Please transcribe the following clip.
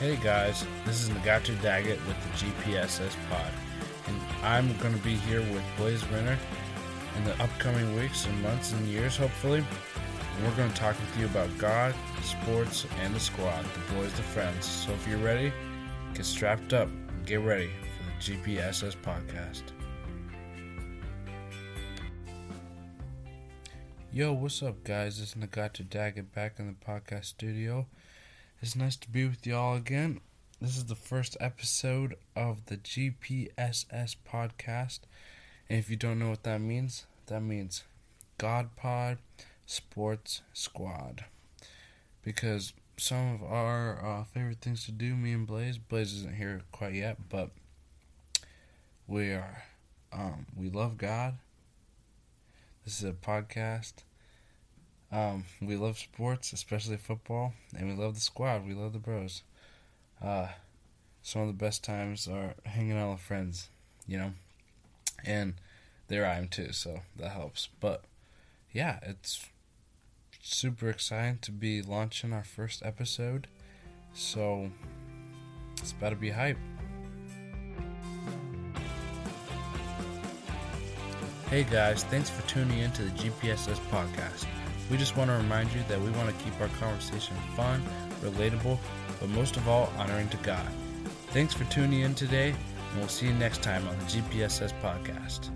Hey guys, this is Nagato Daggett with the GPSS Pod, and I'm going to be here with Blaze Renner in the upcoming weeks and months and years, hopefully. And we're going to talk with you about God, sports, and the squad, the boys, the friends. So if you're ready, get strapped up and get ready for the GPSS Podcast. Yo, what's up, guys? It's Nagato Daggett back in the podcast studio. It's nice to be with y'all again. This is the first episode of the GPSS podcast. And if you don't know what that means, that means God Pod Sports Squad. Because some of our uh, favorite things to do, me and Blaze, Blaze isn't here quite yet, but we are, um, we love God. This is a podcast. Um, we love sports, especially football, and we love the squad. We love the bros. Uh, some of the best times are hanging out with friends, you know, and there I am too, so that helps. But yeah, it's super exciting to be launching our first episode, so it's about to be hype. Hey guys, thanks for tuning in to the GPSS podcast. We just want to remind you that we want to keep our conversation fun, relatable, but most of all, honoring to God. Thanks for tuning in today, and we'll see you next time on the GPSS podcast.